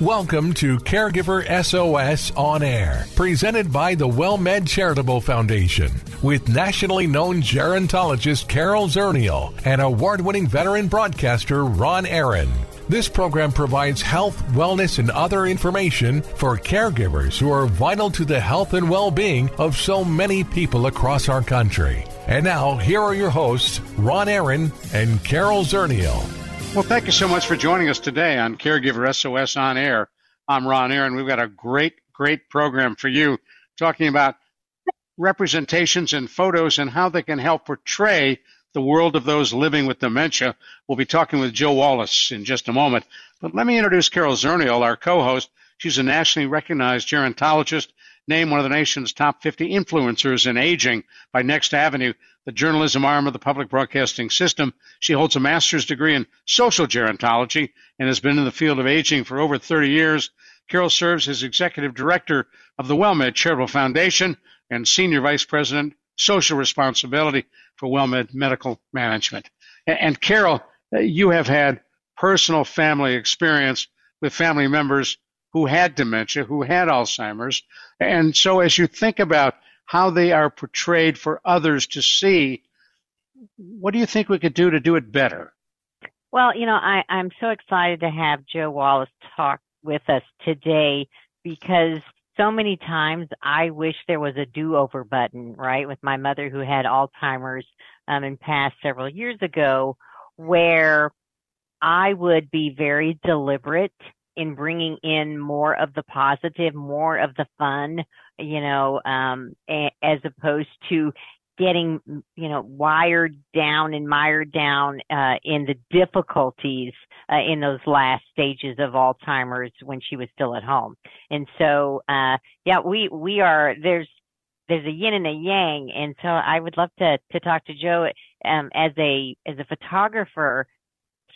Welcome to Caregiver SOS On Air, presented by the WellMed Charitable Foundation, with nationally known gerontologist Carol Zernial and award winning veteran broadcaster Ron Aaron. This program provides health, wellness, and other information for caregivers who are vital to the health and well being of so many people across our country. And now, here are your hosts, Ron Aaron and Carol Zernial. Well, thank you so much for joining us today on Caregiver SOS On Air. I'm Ron Aaron. We've got a great, great program for you talking about representations and photos and how they can help portray the world of those living with dementia. We'll be talking with Joe Wallace in just a moment. But let me introduce Carol Zernial, our co-host. She's a nationally recognized gerontologist, named one of the nation's top 50 influencers in aging by Next Avenue, the journalism arm of the public broadcasting system. She holds a master's degree in social gerontology and has been in the field of aging for over 30 years. Carol serves as executive director of the WellMed Charitable Foundation and senior vice president, social responsibility for WellMed Medical Management. And Carol, uh, you have had personal family experience with family members who had dementia, who had Alzheimer's. And so as you think about how they are portrayed for others to see. What do you think we could do to do it better? Well, you know, I, I'm so excited to have Joe Wallace talk with us today because so many times I wish there was a do-over button, right, with my mother who had Alzheimer's um, and passed several years ago, where I would be very deliberate in bringing in more of the positive, more of the fun, you know, um, a, as opposed to getting, you know, wired down and mired down uh, in the difficulties uh, in those last stages of Alzheimer's when she was still at home. And so, uh, yeah, we we are there's there's a yin and a yang, and so I would love to to talk to Joe um, as a as a photographer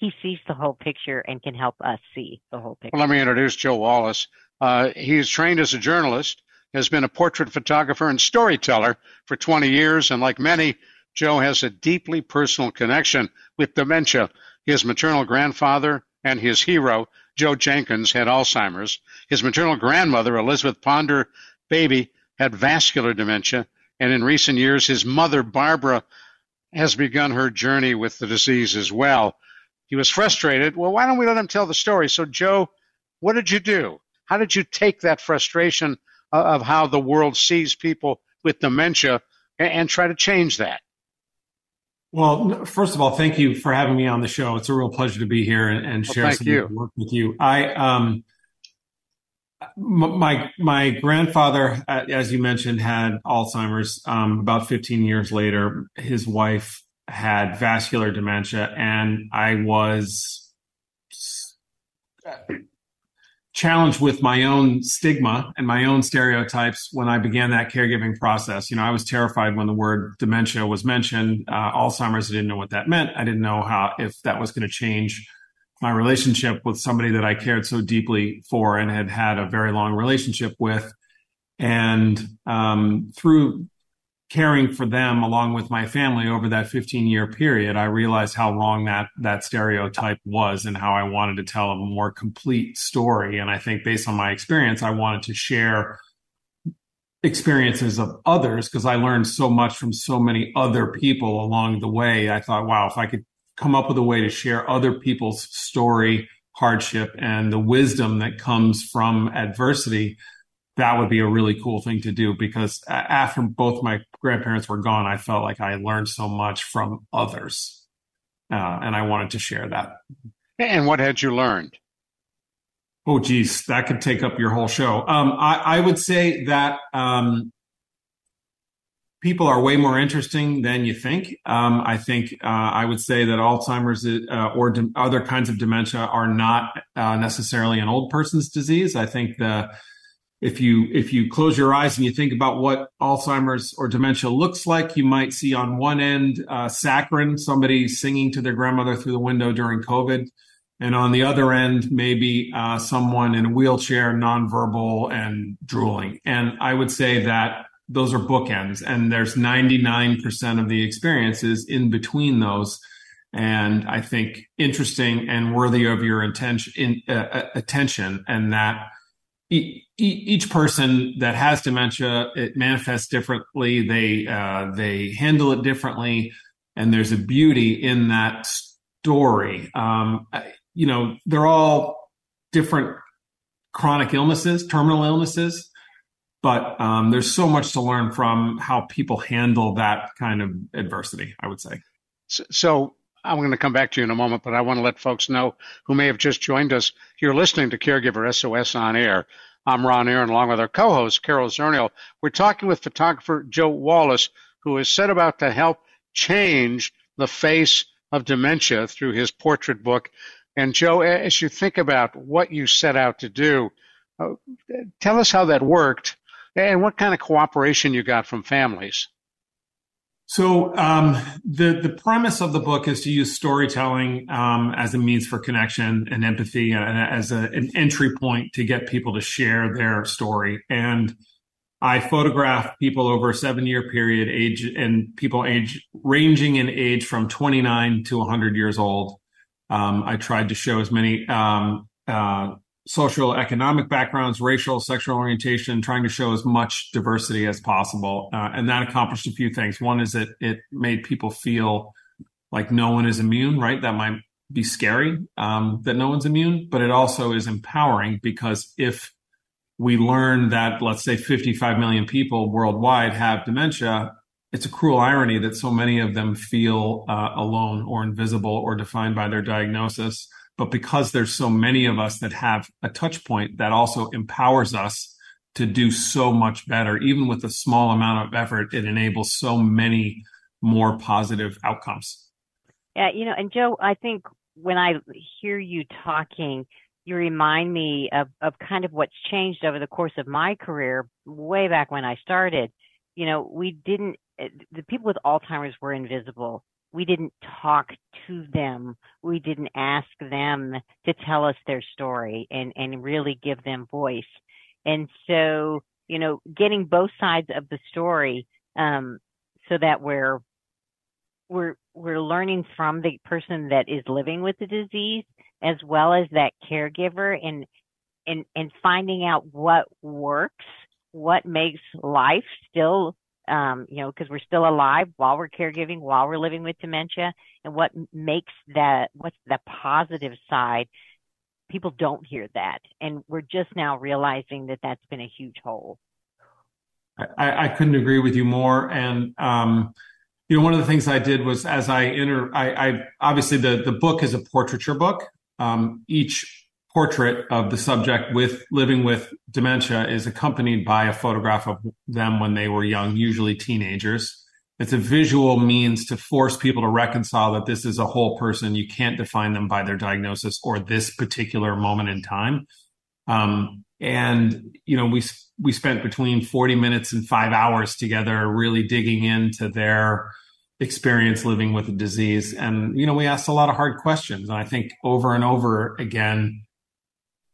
he sees the whole picture and can help us see the whole picture. Well, let me introduce Joe Wallace. Uh, he's trained as a journalist, has been a portrait photographer and storyteller for 20 years, and like many, Joe has a deeply personal connection with dementia. His maternal grandfather and his hero, Joe Jenkins, had Alzheimer's. His maternal grandmother, Elizabeth Ponder Baby, had vascular dementia, and in recent years, his mother, Barbara, has begun her journey with the disease as well. He was frustrated. Well, why don't we let him tell the story? So, Joe, what did you do? How did you take that frustration of how the world sees people with dementia and, and try to change that? Well, first of all, thank you for having me on the show. It's a real pleasure to be here and, and share well, some you. work with you. I, um, my my grandfather, as you mentioned, had Alzheimer's. Um, about 15 years later, his wife had vascular dementia, and I was challenged with my own stigma and my own stereotypes when I began that caregiving process. You know, I was terrified when the word dementia was mentioned. Uh, Alzheimer's, I didn't know what that meant. I didn't know how if that was going to change my relationship with somebody that I cared so deeply for and had had a very long relationship with. And um, through caring for them along with my family over that 15 year period, I realized how wrong that that stereotype was and how I wanted to tell a more complete story. And I think based on my experience, I wanted to share experiences of others because I learned so much from so many other people along the way. I thought, wow, if I could come up with a way to share other people's story, hardship, and the wisdom that comes from adversity, that would be a really cool thing to do because after both my grandparents were gone, I felt like I learned so much from others. Uh, and I wanted to share that. And what had you learned? Oh, geez, that could take up your whole show. Um, I, I, would say that um, people are way more interesting than you think. Um, I think uh, I would say that Alzheimer's uh, or de- other kinds of dementia are not uh, necessarily an old person's disease. I think the if you if you close your eyes and you think about what Alzheimer's or dementia looks like, you might see on one end uh, saccharine, somebody singing to their grandmother through the window during COVID, and on the other end, maybe uh, someone in a wheelchair, nonverbal and drooling. And I would say that those are bookends, and there's 99% of the experiences in between those. And I think interesting and worthy of your intention, in, uh, uh attention, and that each person that has dementia it manifests differently. They uh, they handle it differently. And there's a beauty in that story. Um, you know they're all different chronic illnesses terminal illnesses. But um, there's so much to learn from how people handle that kind of adversity i would say. So, so I'm going to come back to you in a moment, but I want to let folks know who may have just joined us. You're listening to Caregiver SOS on air. I'm Ron Aaron, along with our co-host Carol Zernial. We're talking with photographer Joe Wallace, who has set about to help change the face of dementia through his portrait book. And Joe, as you think about what you set out to do, uh, tell us how that worked and what kind of cooperation you got from families. So um, the the premise of the book is to use storytelling um, as a means for connection and empathy, and as a, an entry point to get people to share their story. And I photographed people over a seven year period, age and people age ranging in age from 29 to 100 years old. Um, I tried to show as many um, uh, social economic backgrounds, racial, sexual orientation, trying to show as much diversity as possible. Uh, and that accomplished a few things. One is that it made people feel like no one is immune, right? That might be scary um, that no one's immune, but it also is empowering because if we learn that, let's say, 55 million people worldwide have dementia, it's a cruel irony that so many of them feel uh, alone or invisible or defined by their diagnosis. But because there's so many of us that have a touch point, that also empowers us to do so much better. Even with a small amount of effort, it enables so many more positive outcomes. Yeah, you know, and Joe, I think when I hear you talking, you remind me of, of kind of what's changed over the course of my career, way back when I started. You know, we didn't, eh, the people with Alzheimer's were invisible we didn't talk to them. We didn't ask them to tell us their story and, and really give them voice. And so, you know, getting both sides of the story, um, so that we're, we're, we're learning from the person that is living with the disease as well as that caregiver and, and, and finding out what works, what makes life still um, you know, because we're still alive while we're caregiving, while we're living with dementia, and what makes that, what's the positive side? People don't hear that, and we're just now realizing that that's been a huge hole. I, I couldn't agree with you more, and um, you know, one of the things I did was as I enter, I, I obviously the the book is a portraiture book. Um, each portrait of the subject with living with dementia is accompanied by a photograph of them when they were young, usually teenagers. It's a visual means to force people to reconcile that this is a whole person. You can't define them by their diagnosis or this particular moment in time. Um, and you know, we we spent between forty minutes and five hours together, really digging into their experience living with a disease. And you know, we asked a lot of hard questions. And I think over and over again,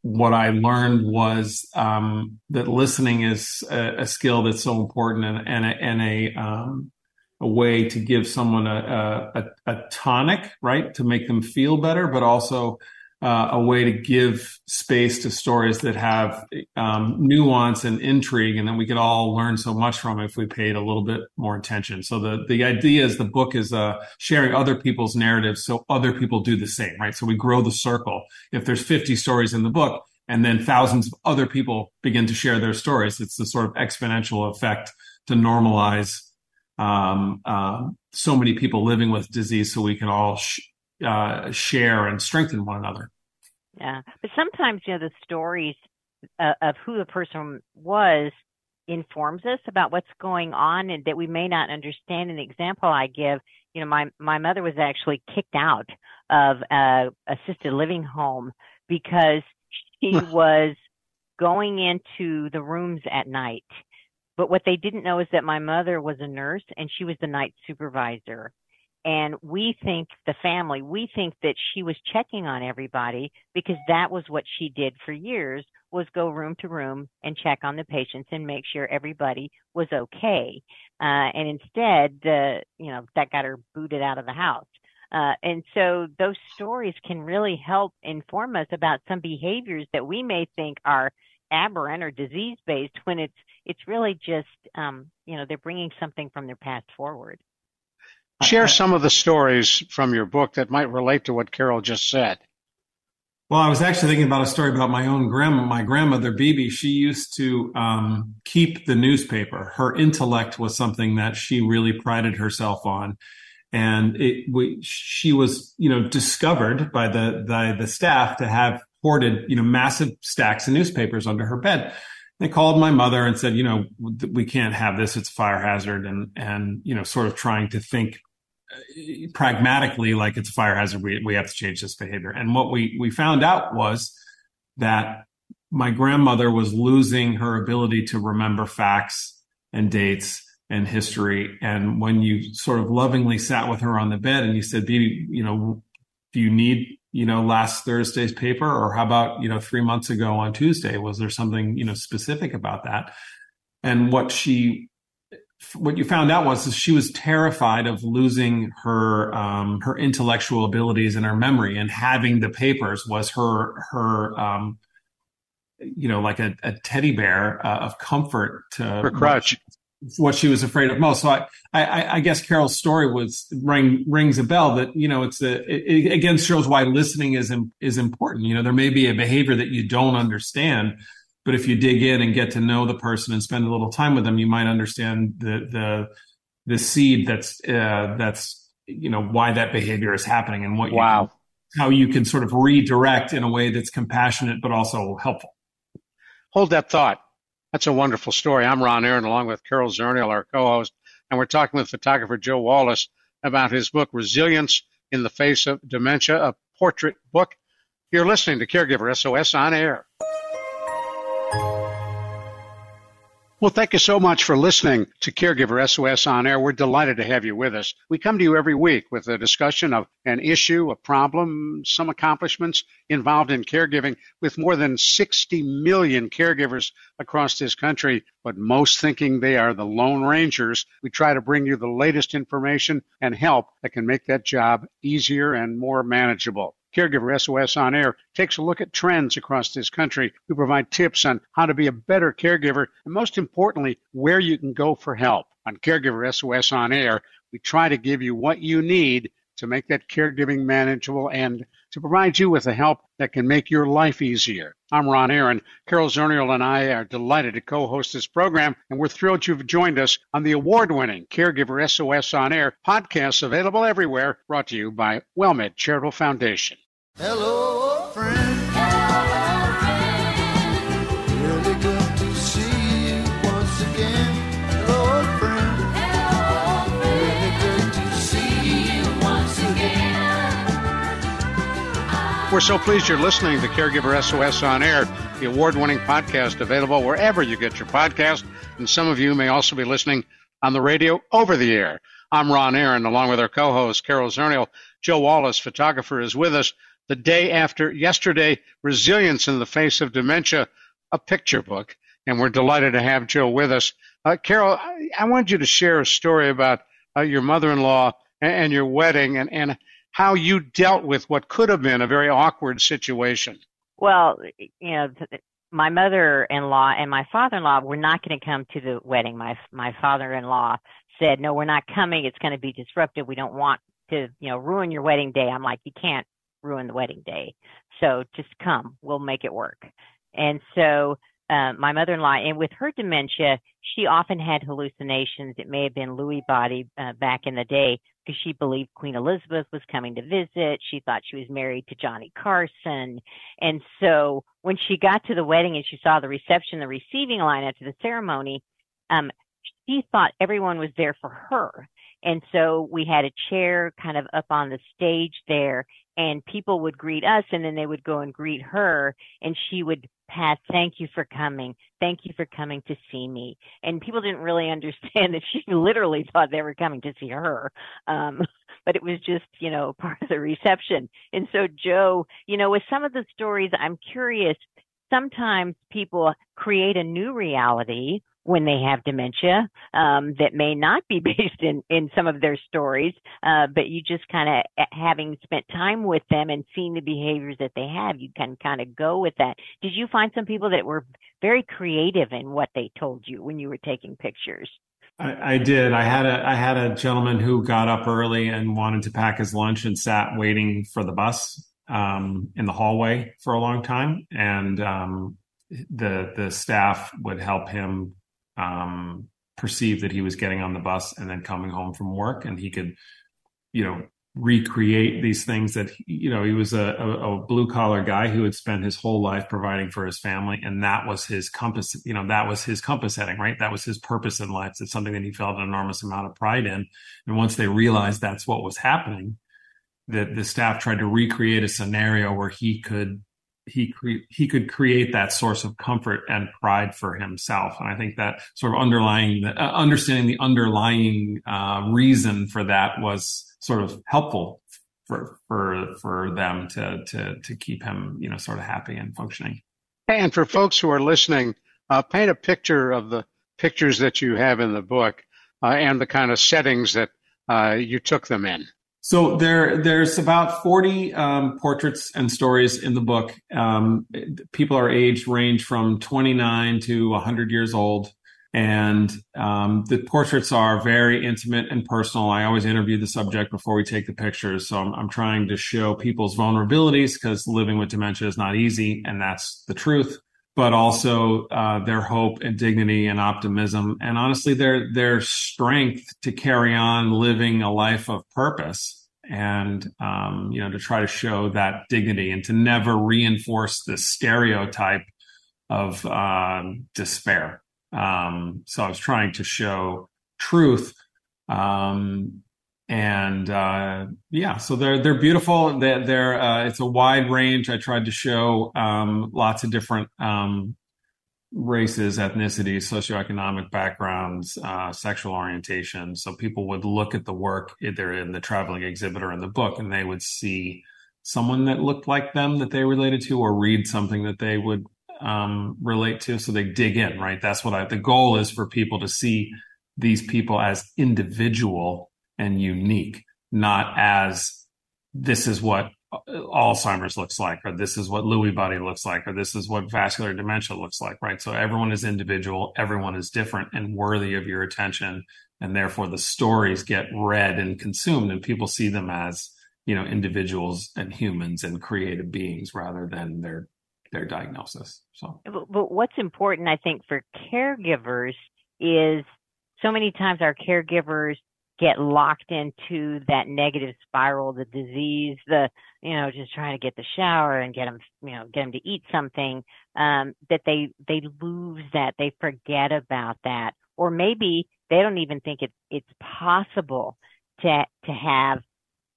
what I learned was um, that listening is a, a, skill that's so important and, and a, and a, um, a way to give someone a, a, a, tonic, right, to make them feel better, but also uh, a way to give space to stories that have um, nuance and intrigue, and then we could all learn so much from if we paid a little bit more attention. So the the idea is the book is uh, sharing other people's narratives, so other people do the same, right? So we grow the circle. If there's 50 stories in the book, and then thousands of other people begin to share their stories, it's the sort of exponential effect to normalize um, uh, so many people living with disease, so we can all sh- uh, share and strengthen one another. Yeah, but sometimes you know the stories uh, of who the person was informs us about what's going on and that we may not understand. An example I give, you know, my my mother was actually kicked out of a assisted living home because she was going into the rooms at night. But what they didn't know is that my mother was a nurse and she was the night supervisor. And we think, the family, we think that she was checking on everybody because that was what she did for years was go room to room and check on the patients and make sure everybody was okay. Uh, and instead, uh, you know, that got her booted out of the house. Uh, and so those stories can really help inform us about some behaviors that we may think are aberrant or disease based when it's it's really just um, you know they're bringing something from their past forward. Share some of the stories from your book that might relate to what Carol just said. Well, I was actually thinking about a story about my own grandma. My grandmother, Bibi, she used to um, keep the newspaper. Her intellect was something that she really prided herself on, and it, we, she was, you know, discovered by the, the the staff to have hoarded, you know, massive stacks of newspapers under her bed. They called my mother and said, you know, we can't have this; it's a fire hazard, and and you know, sort of trying to think pragmatically like it's a fire hazard we, we have to change this behavior. And what we we found out was that my grandmother was losing her ability to remember facts and dates and history. And when you sort of lovingly sat with her on the bed and you said "Bibi, you know do you need you know last thursday's paper? Or how about you know 3 months ago on tuesday? Was there something you know specific about that? And what she what you found out was she was terrified of losing her um, her intellectual abilities and her memory, and having the papers was her her um, you know like a, a teddy bear uh, of comfort to her crutch. What, what she was afraid of most. So I, I, I guess Carol's story was ring, rings a bell that you know it's a it, it again shows why listening is is important. You know there may be a behavior that you don't understand but if you dig in and get to know the person and spend a little time with them, you might understand the the the seed that's uh, that's you know why that behavior is happening and what wow. Can, how you can sort of redirect in a way that's compassionate but also helpful. Hold that thought. That's a wonderful story. I'm Ron Aaron, along with Carol Zernial, our co-host, and we're talking with photographer Joe Wallace about his book Resilience in the Face of Dementia, a portrait book. You're listening to Caregiver SOS on air. Well, thank you so much for listening to Caregiver SOS on air. We're delighted to have you with us. We come to you every week with a discussion of an issue, a problem, some accomplishments involved in caregiving with more than 60 million caregivers across this country, but most thinking they are the Lone Rangers. We try to bring you the latest information and help that can make that job easier and more manageable. Caregiver SOS on Air takes a look at trends across this country. We provide tips on how to be a better caregiver and most importantly, where you can go for help. On Caregiver SOS on Air, we try to give you what you need to make that caregiving manageable and to provide you with the help that can make your life easier. I'm Ron Aaron. Carol Zernial and I are delighted to co-host this program, and we're thrilled you've joined us on the award-winning Caregiver SOS on Air podcast available everywhere, brought to you by WellMed Charitable Foundation. Hello, friend. We're so pleased you're listening to Caregiver SOS on Air, the award winning podcast available wherever you get your podcast. And some of you may also be listening on the radio over the air. I'm Ron Aaron, along with our co host, Carol Zernial. Joe Wallace, photographer, is with us the day after yesterday, Resilience in the Face of Dementia, a picture book. And we're delighted to have Joe with us. Uh, Carol, I, I want you to share a story about uh, your mother in law and, and, your wedding and, and how you dealt with what could have been a very awkward situation. Well, you know, my mother-in-law and my father-in-law were not going to come to the wedding. My my father-in-law said, "No, we're not coming. It's going to be disruptive. We don't want to, you know, ruin your wedding day." I'm like, "You can't ruin the wedding day. So just come. We'll make it work." And so uh, my mother-in-law, and with her dementia, she often had hallucinations. It may have been Lewy body uh, back in the day because she believed Queen Elizabeth was coming to visit. She thought she was married to Johnny Carson. And so when she got to the wedding and she saw the reception, the receiving line after the ceremony, um, she thought everyone was there for her. And so we had a chair kind of up on the stage there and people would greet us and then they would go and greet her and she would pass, thank you for coming. Thank you for coming to see me. And people didn't really understand that she literally thought they were coming to see her. Um, but it was just, you know, part of the reception. And so Joe, you know, with some of the stories, I'm curious, sometimes people create a new reality when they have dementia um, that may not be based in, in some of their stories, uh, but you just kind of eh, having spent time with them and seeing the behaviors that they have, you can kind of go with that. Did you find some people that were very creative in what they told you when you were taking pictures? I, I, did. I had a I had a gentleman who got up early and wanted to pack his lunch and sat waiting for the bus um, in the hallway for a long time, and um, the the staff would help him um, perceive that he was getting on the bus and then coming home from work, and he could, you know, recreate these things that you know he was a, a, a blue collar guy who had spent his whole life providing for his family and that was his compass you know that was his compass heading right? That was his purpose in life. It's something that he felt an enormous amount of pride in. And once they realized that's what was happening that the staff tried to recreate a scenario where he could he cre- he could create that source of comfort and pride for himself. And I think that sort of underlying, uh, understanding the underlying uh, reason for that was sort of helpful for for for them to to to keep him, you know, sort of happy and functioning. And for folks who are listening, uh, paint a picture of the pictures that you have in the book uh, and the kind of settings that uh, you took them in. So there, there's about 40 um, portraits and stories in the book. Um, people are aged range from 29 to 100 years old. And um, the portraits are very intimate and personal. I always interview the subject before we take the pictures. So I'm, I'm trying to show people's vulnerabilities because living with dementia is not easy. And that's the truth but also uh, their hope and dignity and optimism, and honestly, their their strength to carry on living a life of purpose, and um, you know, to try to show that dignity and to never reinforce the stereotype of uh, despair. Um, so I was trying to show truth um, and uh, yeah, so they're they're beautiful. They're, they're uh, it's a wide range. I tried to show um, lots of different um, races, ethnicities, socioeconomic backgrounds, uh, sexual orientation. So people would look at the work either in the traveling exhibit or in the book, and they would see someone that looked like them that they related to, or read something that they would um, relate to. So they dig in, right? That's what I. The goal is for people to see these people as individual and unique, not as this is what Alzheimer's looks like, or this is what Lewy body looks like, or this is what vascular dementia looks like, right? So everyone is individual, everyone is different and worthy of your attention. And therefore the stories get read and consumed and people see them as, you know, individuals and humans and creative beings rather than their, their diagnosis. So, but, but what's important, I think, for caregivers is so many times our caregivers get locked into that negative spiral, the disease, the, you know, just trying to get the shower and get them, you know, get them to eat something, um, that they, they lose that, they forget about that, or maybe they don't even think it's, it's possible to, to have,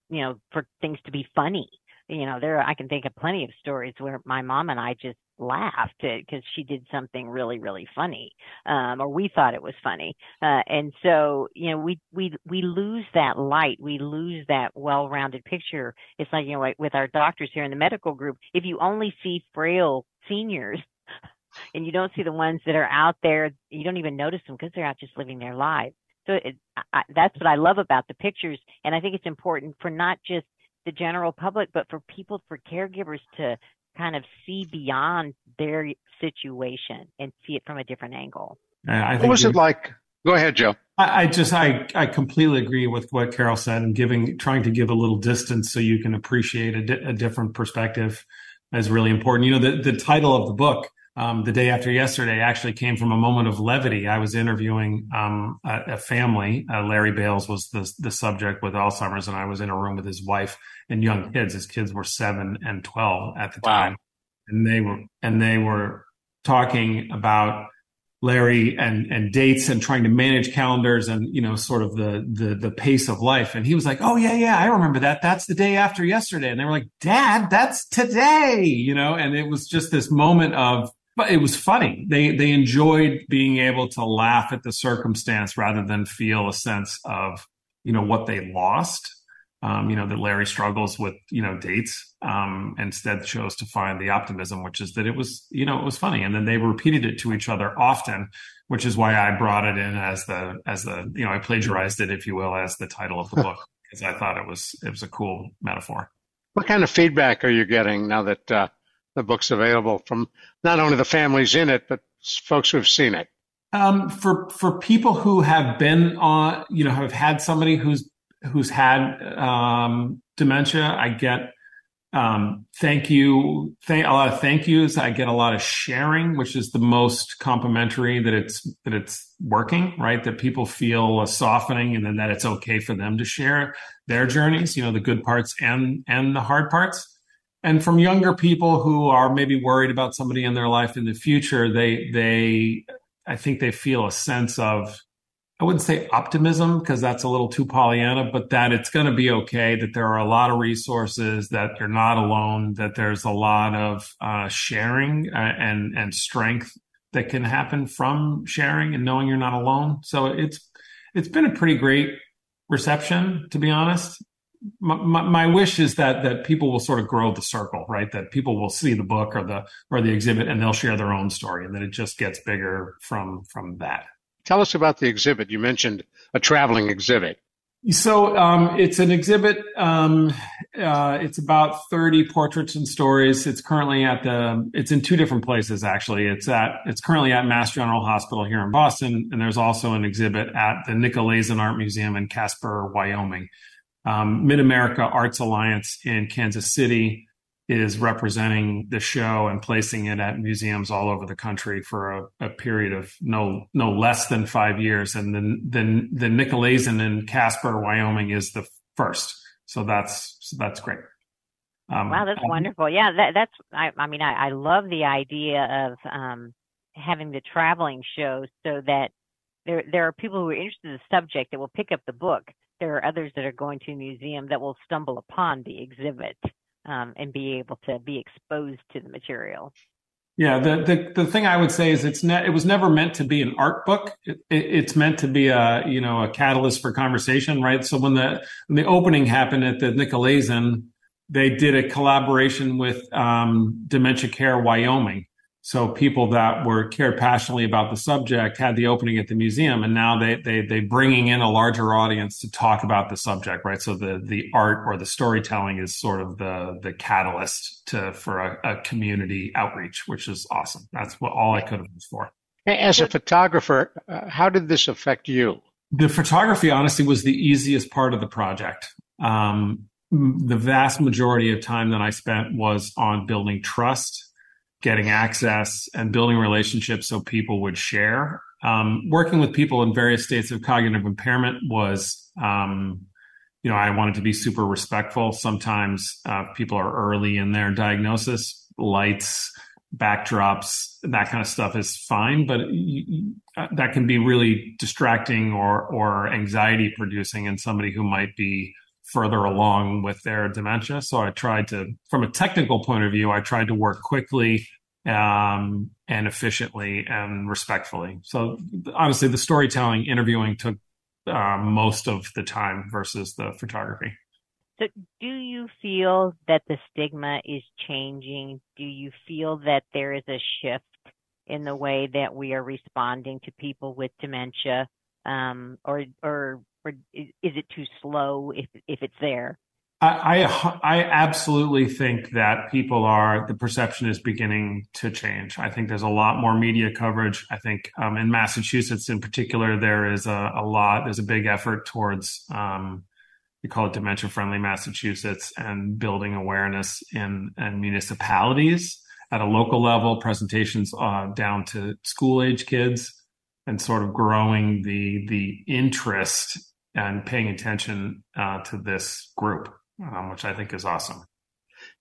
you know, for things to be funny. You know, there, I can think of plenty of stories where my mom and I just laughed because she did something really really funny um or we thought it was funny. Uh and so you know we we we lose that light we lose that well-rounded picture. It's like you know with our doctors here in the medical group if you only see frail seniors and you don't see the ones that are out there you don't even notice them because they're out just living their lives. So it, I, that's what i love about the pictures. And i think it's important for not just the general public but for people for caregivers to kind of see beyond their situation and see it from a different angle. what was it like? Go ahead, Joe. I, I, just I I completely agree with what Carol said and giving trying to give a little distance so you can appreciate a, di- a different perspective is really important. You know the the title of the book um, the day after yesterday actually came from a moment of levity. I was interviewing um, a, a, family. Uh, Larry Bales was the, the subject with Alzheimer's, and I was in a room with his wife and young kids. His kids were seven and twelve at the wow. time, and they were and they were talking about Larry and and dates and trying to manage calendars and you know sort of the the the pace of life. And he was like, "Oh yeah, yeah, I remember that. That's the day after yesterday." And they were like, "Dad, that's today," you know. And it was just this moment of, but it was funny. They they enjoyed being able to laugh at the circumstance rather than feel a sense of you know what they lost um, you know, that Larry struggles with, you know, dates, um, instead chose to find the optimism, which is that it was, you know, it was funny. And then they repeated it to each other often, which is why I brought it in as the, as the, you know, I plagiarized it, if you will, as the title of the book, because I thought it was, it was a cool metaphor. What kind of feedback are you getting now that, uh, the book's available from not only the families in it, but folks who've seen it? Um, for for people who have been on, you know, have had somebody who's who's had um, dementia. I get um, thank you, thank, a lot of thank yous. I get a lot of sharing, which is the most complimentary that it's that it's working, right? That people feel a softening, and then that it's okay for them to share their journeys, you know, the good parts and and the hard parts. And from younger people who are maybe worried about somebody in their life in the future, they they I think they feel a sense of I wouldn't say optimism because that's a little too Pollyanna, but that it's going to be okay, that there are a lot of resources, that you're not alone, that there's a lot of uh, sharing uh, and, and strength that can happen from sharing and knowing you're not alone. So it's, it's been a pretty great reception, to be honest. My, my, wish is that that people will sort of grow the circle, right? That people will see the book or the or the exhibit and they'll share their own story, and that it just gets bigger from from that. Tell us about the exhibit. You mentioned a traveling exhibit. So um, it's an exhibit. Um, uh, it's about 30 portraits and stories. It's currently at the. It's in two different places actually. It's at. It's currently at Mass General Hospital here in Boston, and there's also an exhibit at the Nicolaysen Art Museum in Casper, Wyoming. Um, Mid America Arts Alliance in Kansas City is representing the show and placing it at museums all over the country for a, a period of no no less than five years. And then the the Nicolaysen in Casper, Wyoming, is the first. So that's so that's great. Um, wow, that's um, wonderful. Yeah, that, that's. I, I mean, I, I, love the idea of um, having the traveling show so that there there are people who are interested in the subject that will pick up the book. There are others that are going to a museum that will stumble upon the exhibit um, and be able to be exposed to the material. Yeah, the, the the thing I would say is it's ne- it was never meant to be an art book. It, it, it's meant to be a you know a catalyst for conversation, right? So when the when the opening happened at the Nicolaysen, they did a collaboration with um, Dementia Care Wyoming, so people that were cared passionately about the subject had the opening at the museum, and now they they they bringing in a larger audience to talk about the subject, right? So the the art or the storytelling is sort of the the catalyst to for a, a community outreach, which is awesome. That's what all I could have wished for. As a photographer, uh, how did this affect you? The photography, honestly, was the easiest part of the project. Um, the vast majority of time that I spent was on building trust getting access and building relationships so people would share. Um, working with people in various states of cognitive impairment was, um, you know, I wanted to be super respectful. Sometimes uh, people are early in their diagnosis, lights, backdrops, that kind of stuff is fine, but you, uh, that can be really distracting or or anxiety producing in somebody who might be further along with their dementia. So I tried to, from a technical point of view, I tried to work quickly um, and efficiently and respectfully. So honestly, the storytelling, interviewing took uh, most of the time versus the photography. So, do you feel that the stigma is changing? Do you feel that there is a shift in the way that we are responding to people with dementia, um, or or or is it too slow if if it's there? I, I, absolutely think that people are the perception is beginning to change. I think there's a lot more media coverage. I think um, in Massachusetts, in particular, there is a, a lot. There's a big effort towards um, we call it dementia friendly Massachusetts and building awareness in, in municipalities at a local level, presentations uh, down to school age kids, and sort of growing the the interest and paying attention uh, to this group, um, which I think is awesome.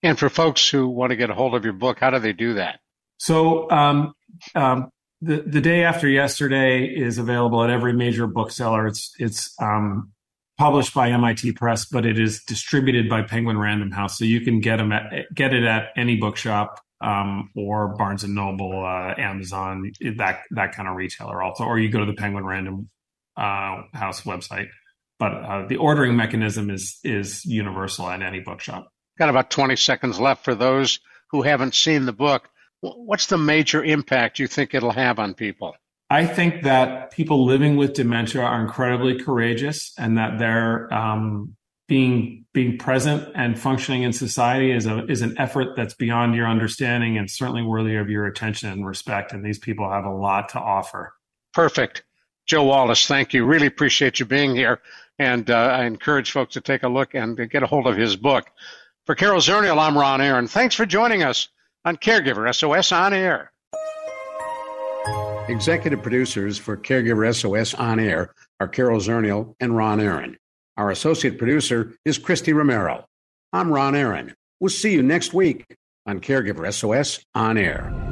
And for folks who want to get a hold of your book, how do they do that? So um, um, the the day after yesterday is available at every major bookseller. It's it's um, published by MIT Press, but it is distributed by Penguin Random House, so you can get them at get it at any bookshop um, or Barnes and Noble, uh, Amazon, that that kind of retailer also, or you go to the Penguin Random uh, House website. But uh, the ordering mechanism is is universal at any bookshop. Got about 20 seconds left for those who haven't seen the book. What's the major impact you think it'll have on people? I think that people living with dementia are incredibly courageous, and that they're um, being being present and functioning in society is a is an effort that's beyond your understanding and certainly worthy of your attention and respect. And these people have a lot to offer. Perfect. Joe Wallace, thank you. Really appreciate you being here. And uh, I encourage folks to take a look and get a hold of his book. For Carol Zernial, I'm Ron Aaron. Thanks for joining us on Caregiver SOS On Air. Executive producers for Caregiver SOS On Air are Carol Zernial and Ron Aaron. Our associate producer is Christy Romero. I'm Ron Aaron. We'll see you next week on Caregiver SOS On Air.